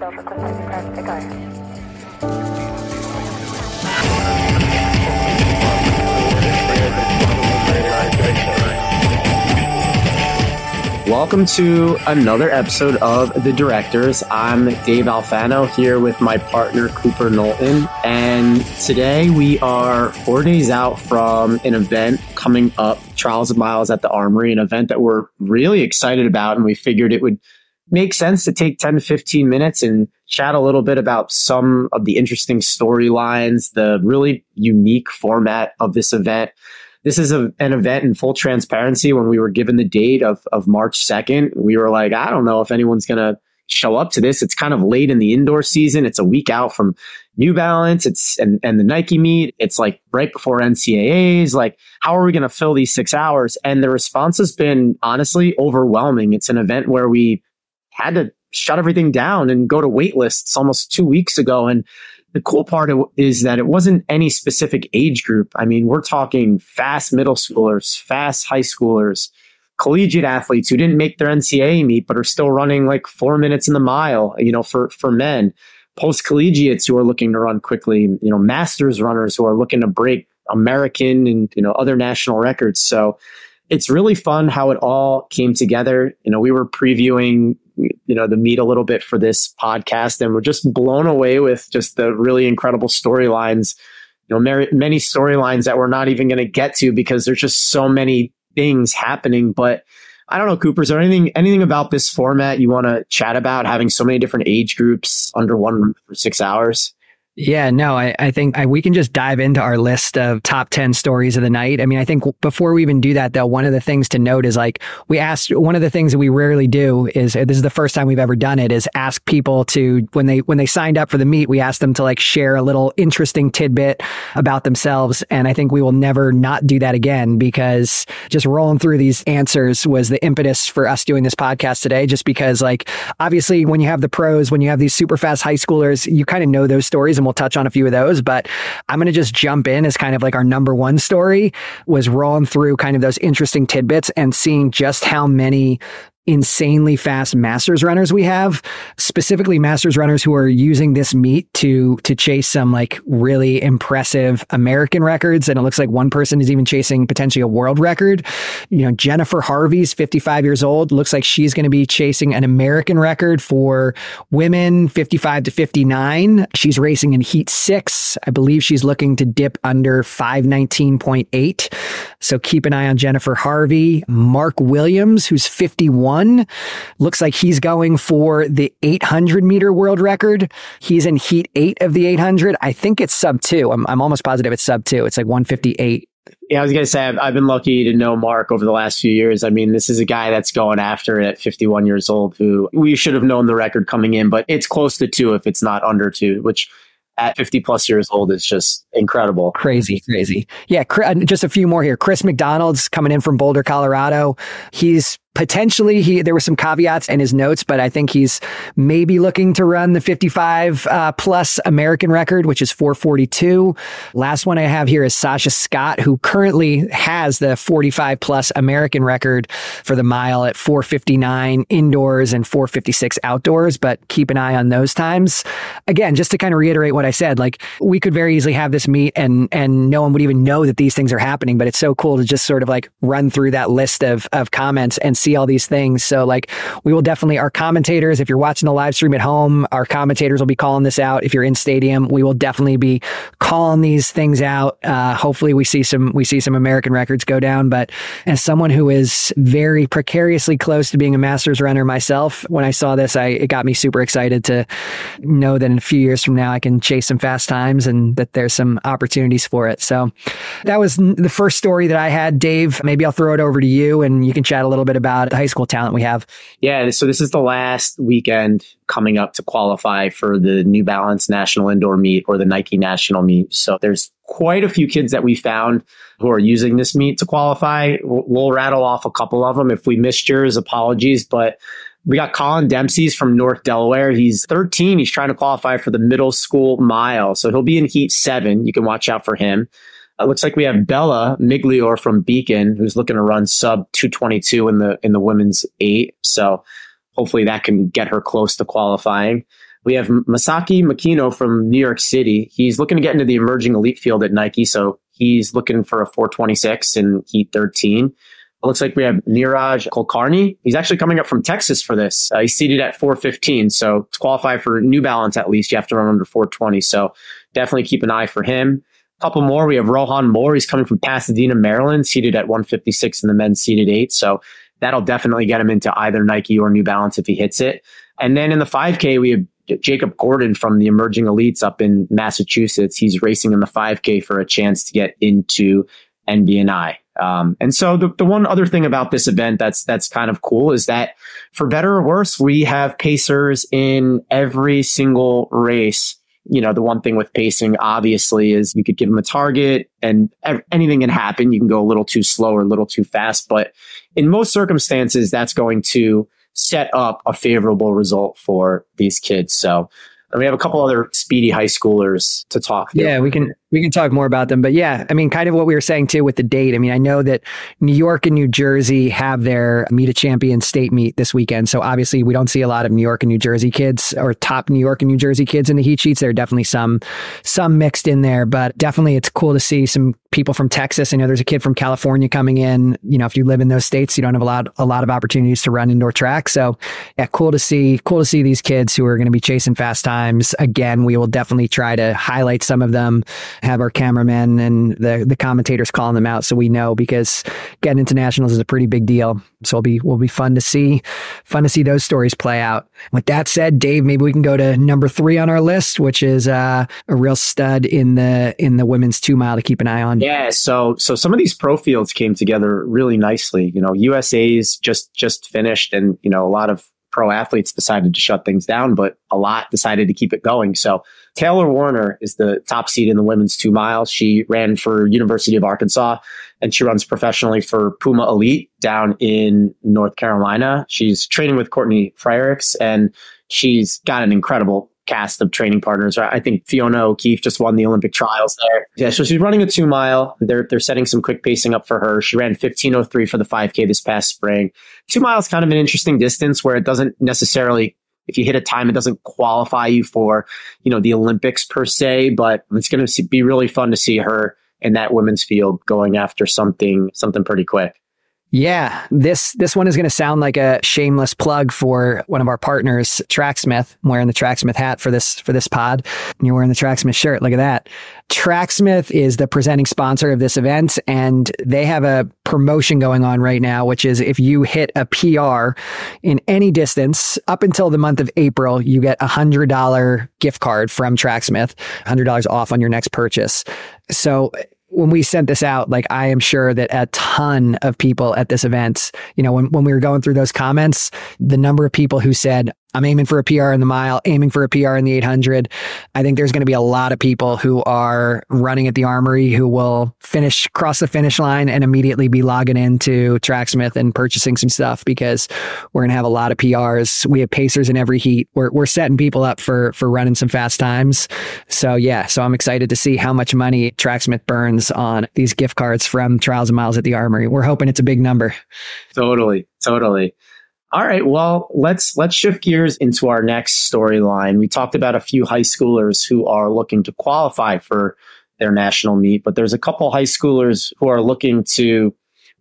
yourself. Welcome to another episode of The Directors. I'm Dave Alfano here with my partner Cooper Knowlton. And today we are four days out from an event coming up, Trials of Miles at the Armory, an event that we're really excited about. And we figured it would make sense to take 10 to 15 minutes and chat a little bit about some of the interesting storylines, the really unique format of this event this is a, an event in full transparency. When we were given the date of, of March 2nd, we were like, I don't know if anyone's going to show up to this. It's kind of late in the indoor season. It's a week out from New Balance. It's and, and the Nike meet. It's like right before NCAAs. Like, how are we going to fill these six hours? And the response has been honestly overwhelming. It's an event where we had to shut everything down and go to wait lists almost two weeks ago. And the cool part is that it wasn't any specific age group. I mean, we're talking fast middle schoolers, fast high schoolers, collegiate athletes who didn't make their NCAA meet, but are still running like four minutes in the mile, you know, for, for men, post collegiates who are looking to run quickly, you know, masters runners who are looking to break American and, you know, other national records. So it's really fun how it all came together. You know, we were previewing you know the meat a little bit for this podcast. And we're just blown away with just the really incredible storylines you know many, many storylines that we're not even going to get to because there's just so many things happening. But i don't know cooper is there anything anything about this format you want to chat about having so many different age groups under one for six hours yeah, no, I, I think I, we can just dive into our list of top 10 stories of the night. I mean, I think before we even do that, though, one of the things to note is like we asked one of the things that we rarely do is this is the first time we've ever done it is ask people to when they when they signed up for the meet, we asked them to like share a little interesting tidbit about themselves. And I think we will never not do that again because just rolling through these answers was the impetus for us doing this podcast today. Just because like obviously when you have the pros, when you have these super fast high schoolers, you kind of know those stories and we'll touch on a few of those, but I'm going to just jump in as kind of like our number one story was rolling through kind of those interesting tidbits and seeing just how many insanely fast masters runners we have specifically masters runners who are using this meet to to chase some like really impressive american records and it looks like one person is even chasing potentially a world record. You know jennifer harvey's 55 years old. Looks like she's going to be chasing an american record for women 55 to 59 she's racing in heat 6 i believe she's looking to dip under 519.8 so keep an eye on jennifer harvey mark williams who's 51. Looks like he's going for the 800 meter world record. He's in heat eight of the 800. I think it's sub two. I'm, I'm almost positive it's sub two. It's like 158. Yeah, I was to say, I've, I've, been lucky to know Mark over the last few years. I mean, this is a guy that's going after it at 51 years old who we should have known the record coming in, but it's close to two if it's not under two, which at 50 plus years old is just incredible. Crazy, crazy. Yeah, uh, just a few more here. Chris McDonald's coming in from Boulder, Colorado. He's potentially he there were some caveats in his notes, but I think he's maybe looking to run the 55 uh, plus American record, which is 442. Last one I have here is Sasha Scott, who currently has the 45 plus American record for the mile at 459 indoors and 456 outdoors. But keep an eye on those times. Again, just to kind of reiterate what I said, like we could very easily have this meet and and no one would even know that these things are happening. But it's so cool to just sort of like run through that list of of comments and see all these things. So like we will definitely our commentators, if you're watching the live stream at home, our commentators will be calling this out. If you're in stadium, we will definitely be calling these things out. Uh, hopefully we see some we see some American records go down. But as someone who is very precariously close to being a masters runner myself, when I saw this, I it got me super excited to know that in a few years from now I can chase some fast times and that there's some opportunities for it. So that was the first story that I had. Dave, maybe I'll throw it over to you and you can chat a little bit about about the high school talent we have. Yeah, so this is the last weekend coming up to qualify for the New Balance National Indoor Meet or the Nike National Meet. So there's quite a few kids that we found who are using this meet to qualify. We'll rattle off a couple of them. If we missed yours, apologies, but we got Colin Dempsey's from North Delaware. He's 13. He's trying to qualify for the middle school mile. So he'll be in heat seven. You can watch out for him. It looks like we have Bella Miglior from Beacon, who's looking to run sub 222 in the in the women's eight. So hopefully that can get her close to qualifying. We have Masaki Makino from New York City. He's looking to get into the emerging elite field at Nike, so he's looking for a 426 in Heat 13. It looks like we have Niraj Kulkarni. He's actually coming up from Texas for this. Uh, he's seated at 415. So to qualify for New Balance, at least, you have to run under 420. So definitely keep an eye for him. Couple more. We have Rohan Moore. He's coming from Pasadena, Maryland, seated at 156 in the men's seated eight. So that'll definitely get him into either Nike or New Balance if he hits it. And then in the 5K, we have Jacob Gordon from the emerging elites up in Massachusetts. He's racing in the 5K for a chance to get into NBNI. Um, and so the, the one other thing about this event that's that's kind of cool is that for better or worse, we have pacers in every single race you know, the one thing with pacing, obviously, is you could give them a target and anything can happen. You can go a little too slow or a little too fast. But in most circumstances, that's going to set up a favorable result for these kids. So and we have a couple other speedy high schoolers to talk. Through. Yeah, we can we can talk more about them. But yeah, I mean, kind of what we were saying too with the date. I mean, I know that New York and New Jersey have their meet a champion state meet this weekend. So obviously, we don't see a lot of New York and New Jersey kids or top New York and New Jersey kids in the heat sheets. There are definitely some some mixed in there, but definitely it's cool to see some people from Texas. I know there's a kid from California coming in. You know, if you live in those states, you don't have a lot a lot of opportunities to run indoor track. So yeah, cool to see cool to see these kids who are going to be chasing fast times. Again, we will definitely try to highlight some of them, have our cameramen and the the commentators calling them out so we know because getting into nationals is a pretty big deal. So it'll be will be fun to see fun to see those stories play out. With that said, Dave, maybe we can go to number three on our list, which is uh, a real stud in the in the women's two mile to keep an eye on. Yeah, so so some of these pro fields came together really nicely. You know, USA's just just finished, and you know a lot of pro athletes decided to shut things down, but a lot decided to keep it going. So Taylor Werner is the top seed in the women's two miles. She ran for University of Arkansas and she runs professionally for Puma Elite down in North Carolina. She's training with Courtney Frerichs and she's got an incredible cast of training partners. Right? I think Fiona O'Keeffe just won the Olympic trials there. Yeah, so she's running a two mile. They're they're setting some quick pacing up for her. She ran 1503 for the 5K this past spring. Two miles kind of an interesting distance where it doesn't necessarily if you hit a time, it doesn't qualify you for, you know, the Olympics per se, but it's going to be really fun to see her in that women's field going after something, something pretty quick. Yeah, this this one is going to sound like a shameless plug for one of our partners, Tracksmith. I'm wearing the Tracksmith hat for this for this pod. And you're wearing the Tracksmith shirt. Look at that. Tracksmith is the presenting sponsor of this event, and they have a promotion going on right now, which is if you hit a PR in any distance up until the month of April, you get a hundred dollar gift card from Tracksmith, hundred dollars off on your next purchase. So when we sent this out, like I am sure that a ton of people at this event, you know, when, when we were going through those comments, the number of people who said, I'm aiming for a PR in the mile, aiming for a PR in the 800. I think there's going to be a lot of people who are running at the armory who will finish, cross the finish line and immediately be logging into Tracksmith and purchasing some stuff because we're going to have a lot of PRs. We have pacers in every heat. We're, we're setting people up for, for running some fast times. So yeah, so I'm excited to see how much money Tracksmith burns on these gift cards from Trials and Miles at the Armory. We're hoping it's a big number. Totally. Totally. All right, well, let's let's shift gears into our next storyline. We talked about a few high schoolers who are looking to qualify for their national meet, but there's a couple high schoolers who are looking to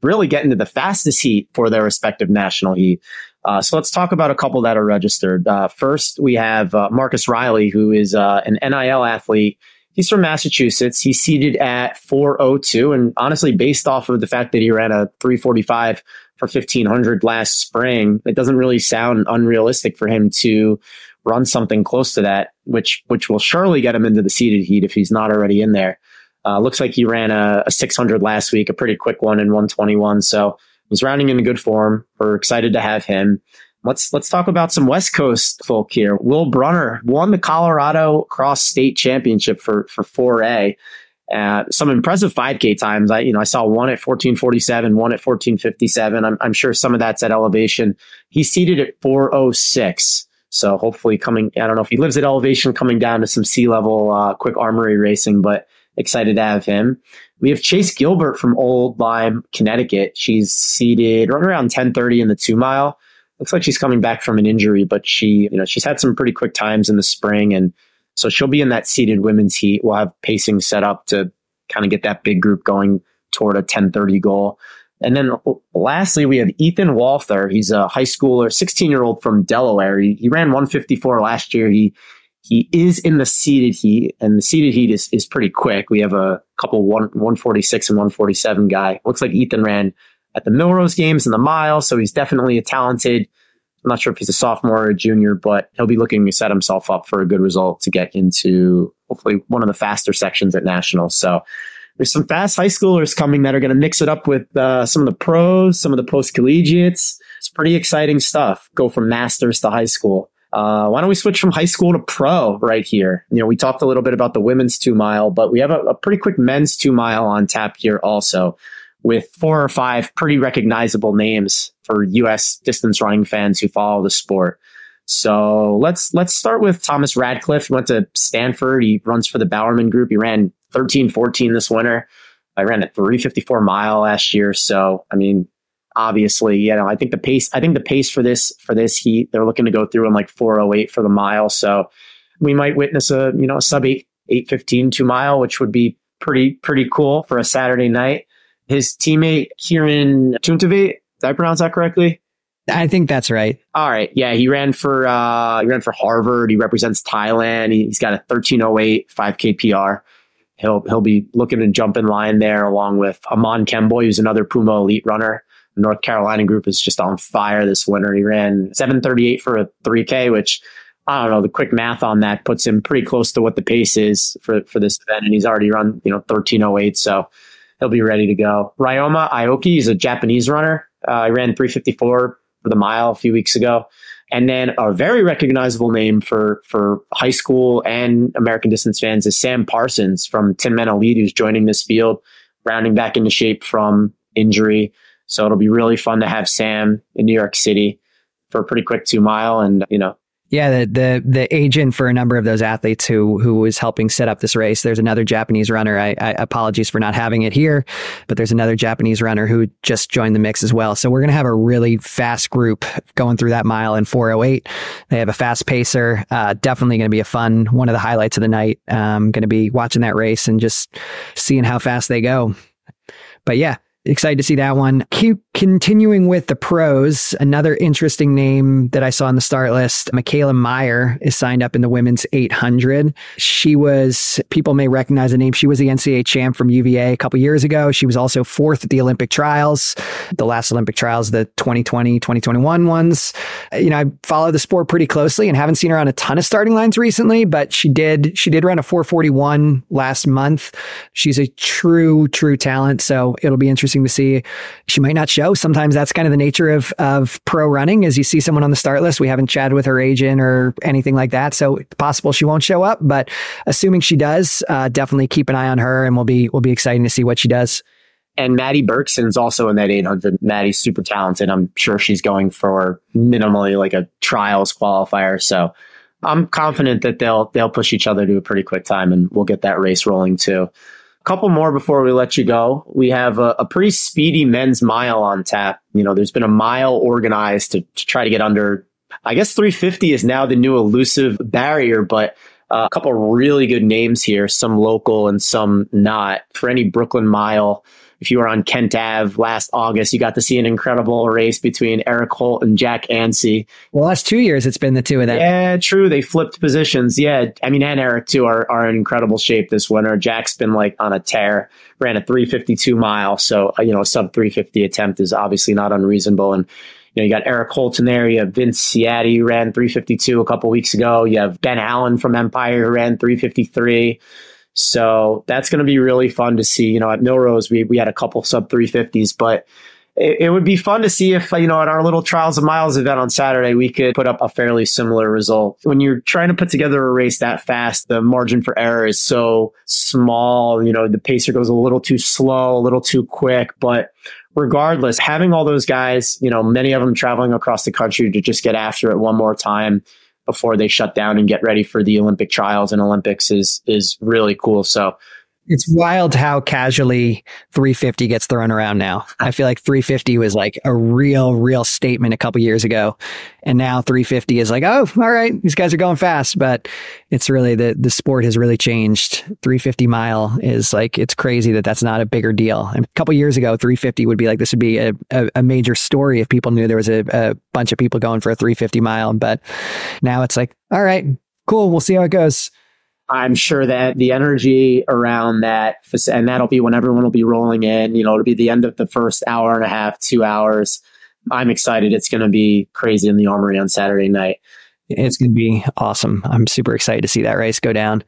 really get into the fastest heat for their respective national heat. Uh, so let's talk about a couple that are registered. Uh, first, we have uh, Marcus Riley, who is uh, an NIL athlete. He's from Massachusetts. He's seated at 402. And honestly, based off of the fact that he ran a 345 for 1500 last spring, it doesn't really sound unrealistic for him to run something close to that, which which will surely get him into the seated heat if he's not already in there. Uh, looks like he ran a, a 600 last week, a pretty quick one in 121. So he's rounding into good form. We're excited to have him. Let's let's talk about some West Coast folk here. Will Brunner won the Colorado Cross State Championship for for 4A some impressive 5K times. I, you know, I saw one at 1447, one at 1457. I'm, I'm sure some of that's at elevation. He's seated at 406. So hopefully coming, I don't know if he lives at elevation, coming down to some sea level, uh, quick armory racing, but excited to have him. We have Chase Gilbert from Old Lyme, Connecticut. She's seated right around 1030 in the two mile. looks like she's coming back from an injury, but she, you know, she's had some pretty quick times in the spring. And so she'll be in that seated women's heat. We'll have pacing set up to kind of get that big group going toward a 1030 goal. And then lastly, we have Ethan Walther. He's a high schooler, 16 year old from Delaware. He, he ran 154 last year. He he is in the seated heat, and the seated heat is, is pretty quick. We have a couple one, 146 and 147 guy. Looks like Ethan ran at the Millrose games in the mile, so he's definitely a talented. I'm not sure if he's a sophomore or a junior, but he'll be looking to set himself up for a good result to get into hopefully one of the faster sections at nationals. So there's some fast high schoolers coming that are going to mix it up with uh, some of the pros, some of the post collegiates. It's pretty exciting stuff. Go from masters to high school. Uh, why don't we switch from high school to pro right here? You know, we talked a little bit about the women's two mile, but we have a, a pretty quick men's two mile on tap here also with four or five pretty recognizable names for U.S. distance running fans who follow the sport. So let's let's start with Thomas Ratcliffe. He went to Stanford. He runs for the Bowerman Group. He ran 13, 14 this winter. I ran a 354 mile last year. So I mean, obviously, you know, I think the pace, I think the pace for this, for this heat, they're looking to go through in like 408 for the mile. So we might witness a, you know, a sub eight, 815 two mile, which would be pretty, pretty cool for a Saturday night. His teammate, Kieran Tuntivate, did I pronounce that correctly? I think that's right. All right. Yeah. He ran for, uh, he ran for Harvard. He represents Thailand. He's got a 1308 5K PR. He'll, he'll be looking to jump in line there along with Amon Kemboi, who's another Puma elite runner. The North Carolina group is just on fire this winter. He ran 738 for a 3K, which I don't know. The quick math on that puts him pretty close to what the pace is for, for this event. And he's already run, you know, 1308. So he'll be ready to go. Ryoma Aoki is a Japanese runner. Uh, he ran 354 for the mile a few weeks ago. And then a very recognizable name for, for high school and American distance fans is Sam Parsons from Tinman Elite, who's joining this field, rounding back into shape from injury. So it'll be really fun to have Sam in New York City for a pretty quick two mile. And, you know, yeah, the, the the agent for a number of those athletes who who was helping set up this race. There's another Japanese runner. I, I apologies for not having it here, but there's another Japanese runner who just joined the mix as well. So we're gonna have a really fast group going through that mile in 408. They have a fast pacer. Uh, definitely gonna be a fun one of the highlights of the night. Um, gonna be watching that race and just seeing how fast they go. But yeah, excited to see that one. Keep continuing with the pros. Another interesting name that I saw on the start list, Michaela Meyer is signed up in the women's 800. She was, people may recognize the name. She was the NCAA champ from UVA a couple years ago. She was also fourth at the Olympic trials, the last Olympic trials, the 2020, 2021 ones. Uh, you know, I follow the sport pretty closely and haven't seen her on a ton of starting lines recently, but she did, she did run a 441 last month. She's a true, true talent. So it'll be interesting to see. She might not show. Sometimes that's kind of the nature of of pro running. As you see someone on the start list, we haven't chatted with her agent or anything like that, so it's possible she won't show up. But assuming she does, uh, definitely keep an eye on her, and we'll be we'll be exciting to see what she does. And Maddie Berkson's also in that 800. Maddie's super talented. I'm sure she's going for minimally like a trials qualifier. So I'm confident that they'll they'll push each other to a pretty quick time, and we'll get that race rolling too couple more before we let you go. We have a, a, pretty speedy men's mile on tap. You know, there's been a mile organized to, to try to get under. I guess 350 is now the new elusive barrier, but uh, a couple really good names here, some local and some not. For any Brooklyn mile, if you were on Kent Ave last August, you got to see an incredible race between Eric Holt and Jack Anstey. Well, last two years, it's been the two of them. Yeah, true. They flipped positions. Yeah. I mean, and Eric, too, are, are in incredible shape this winter. Jack's been like on a tear, ran a 352 mile. So, uh, you know, a sub 350 attempt is obviously not unreasonable. And, you know, you got Eric Holt in there. You have Vince Ciattei, who ran 352 a couple weeks ago. You have Ben Allen from Empire, who ran 353. So that's going to be really fun to see. You know, at Millrose, we, we had a couple sub 350s, but it, it, would be fun to see if, uh, you know, at our little Trials of Miles event on Saturday, we could put up a fairly similar result. When you're trying to put together a race that fast, the margin for error is so small. You know, the pacer goes a little too slow, a little too quick, but regardless, having all those guys, you know, many of them traveling across the country to just get after it one more time before they shut down and get ready for the Olympic trials and Olympics is is really cool. So it's wild how casually 350 gets thrown around now. I feel like 350 was like a real, real statement a couple years ago. And now 350 is like, oh, all right, these guys are going fast. But it's really the, the sport has really changed. 350 mile is like, it's crazy that that's not a bigger deal. And a couple years ago, 350 would be like, this would be a, a, a major story if people knew there was a, a bunch of people going for a 350 mile. But now it's like, all right, cool. We'll see how it goes. I'm sure that the energy around that, and that'll be when everyone will be rolling in, you know, it'll be the end of the first hour and a half, two hours. I'm excited. It's going to be crazy in the armory on Saturday night. It's going to be awesome. I'm super excited to see that race go down.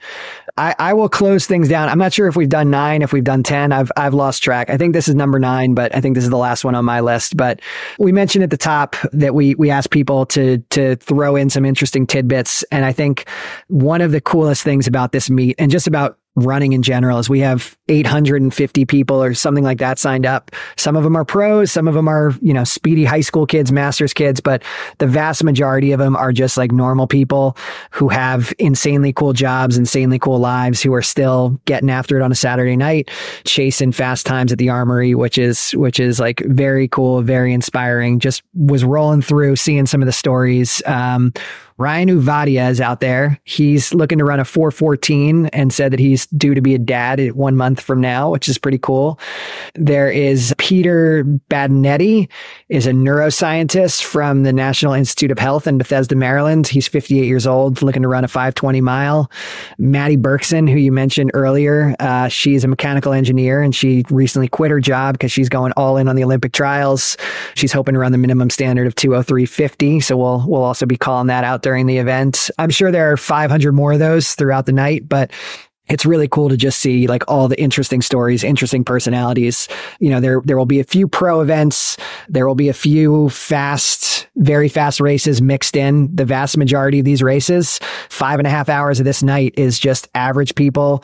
I, I will close things down. I'm not sure if we've done nine, if we've done 10. I've, I've lost track. I think this is number nine, but I think this is the last one on my list. But we mentioned at the top that we, we asked people to, to throw in some interesting tidbits. And I think one of the coolest things about this meet and just about running in general is we have 850 people or something like that signed up. Some of them are pros, some of them are, you know, speedy high school kids, masters kids, but the vast majority of them are just like normal people who have insanely cool jobs, insanely cool lives, who are still getting after it on a Saturday night, chasing fast times at the armory, which is, which is like very cool, very inspiring. Just was rolling through, seeing some of the stories. Um, Ryan Uvadia is out there. He's looking to run a 414 and said that he's due to be a dad one month from now, which is pretty cool. There is Peter Badinetti is a neuroscientist from the National Institute of Health in Bethesda, Maryland. He's 58 years old, looking to run a 520 mile. Maddie Berkson, who you mentioned earlier, uh, she's a mechanical engineer and she recently quit her job because she's going all in on the Olympic trials. She's hoping to run the minimum standard of 203.50. So we'll, we'll also be calling that out during the event. I'm sure there are 500 more of those throughout the night, but it's really cool to just see like all the interesting stories, interesting personalities. You know, there there will be a few pro events, there will be a few fast, very fast races mixed in. The vast majority of these races, five and a half hours of this night is just average people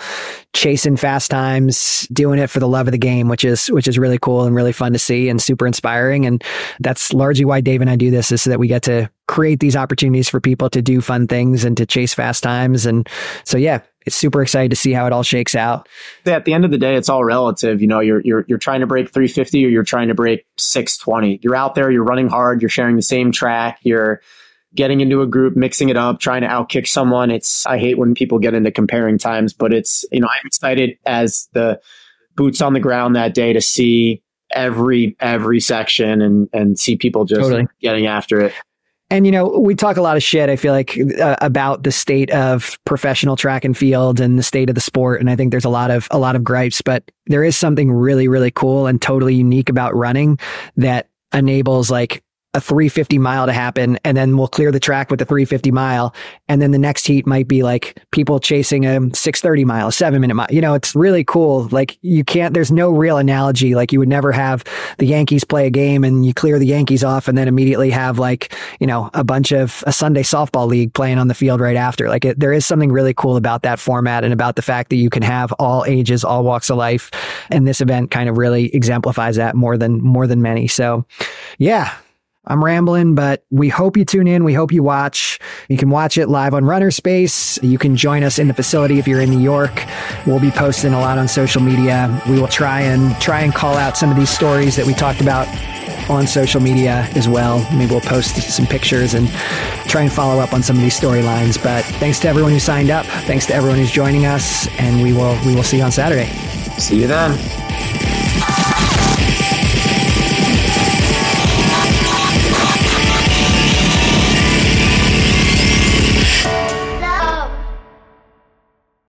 chasing fast times, doing it for the love of the game, which is which is really cool and really fun to see and super inspiring. And that's largely why Dave and I do this is so that we get to create these opportunities for people to do fun things and to chase fast times. And so yeah, it's super excited to see how it all shakes out. At the end of the day, it's all relative. You know, you're you're you're trying to break 350 or you're trying to break 620. You're out there, you're running hard, you're sharing the same track, you're getting into a group, mixing it up, trying to outkick someone. It's I hate when people get into comparing times, but it's you know, I'm excited as the boots on the ground that day to see every every section and and see people just totally. getting after it. And, you know, we talk a lot of shit, I feel like, uh, about the state of professional track and field and the state of the sport. And I think there's a lot of, a lot of gripes, but there is something really, really cool and totally unique about running that enables like a 350 mile to happen and then we'll clear the track with the 350 mile. And then the next heat might be like people chasing a 630 mile a 7 minute mile. You know it's really cool. Like you can't there's no real analogy. Like you would never have the Yankees play a game and you clear the Yankees off and then immediately have like you know a bunch of a Sunday softball league playing on the field right after. Like it, there is something really cool about that format and about the fact that you can have all ages all walks of life. And this event kind of really exemplifies that more than more than many. So yeah I'm rambling, but we hope you tune in. We hope you watch. You can watch it live on RunnerSpace. You can join us in the facility if you're in New York. We'll be posting a lot on social media. We will try and try and call out some of these stories that we talked about on social media as well. Maybe we'll post some pictures and try and follow up on some of these storylines. But thanks to everyone who signed up. Thanks to everyone who's joining us, and we will we will see you on Saturday. See you then.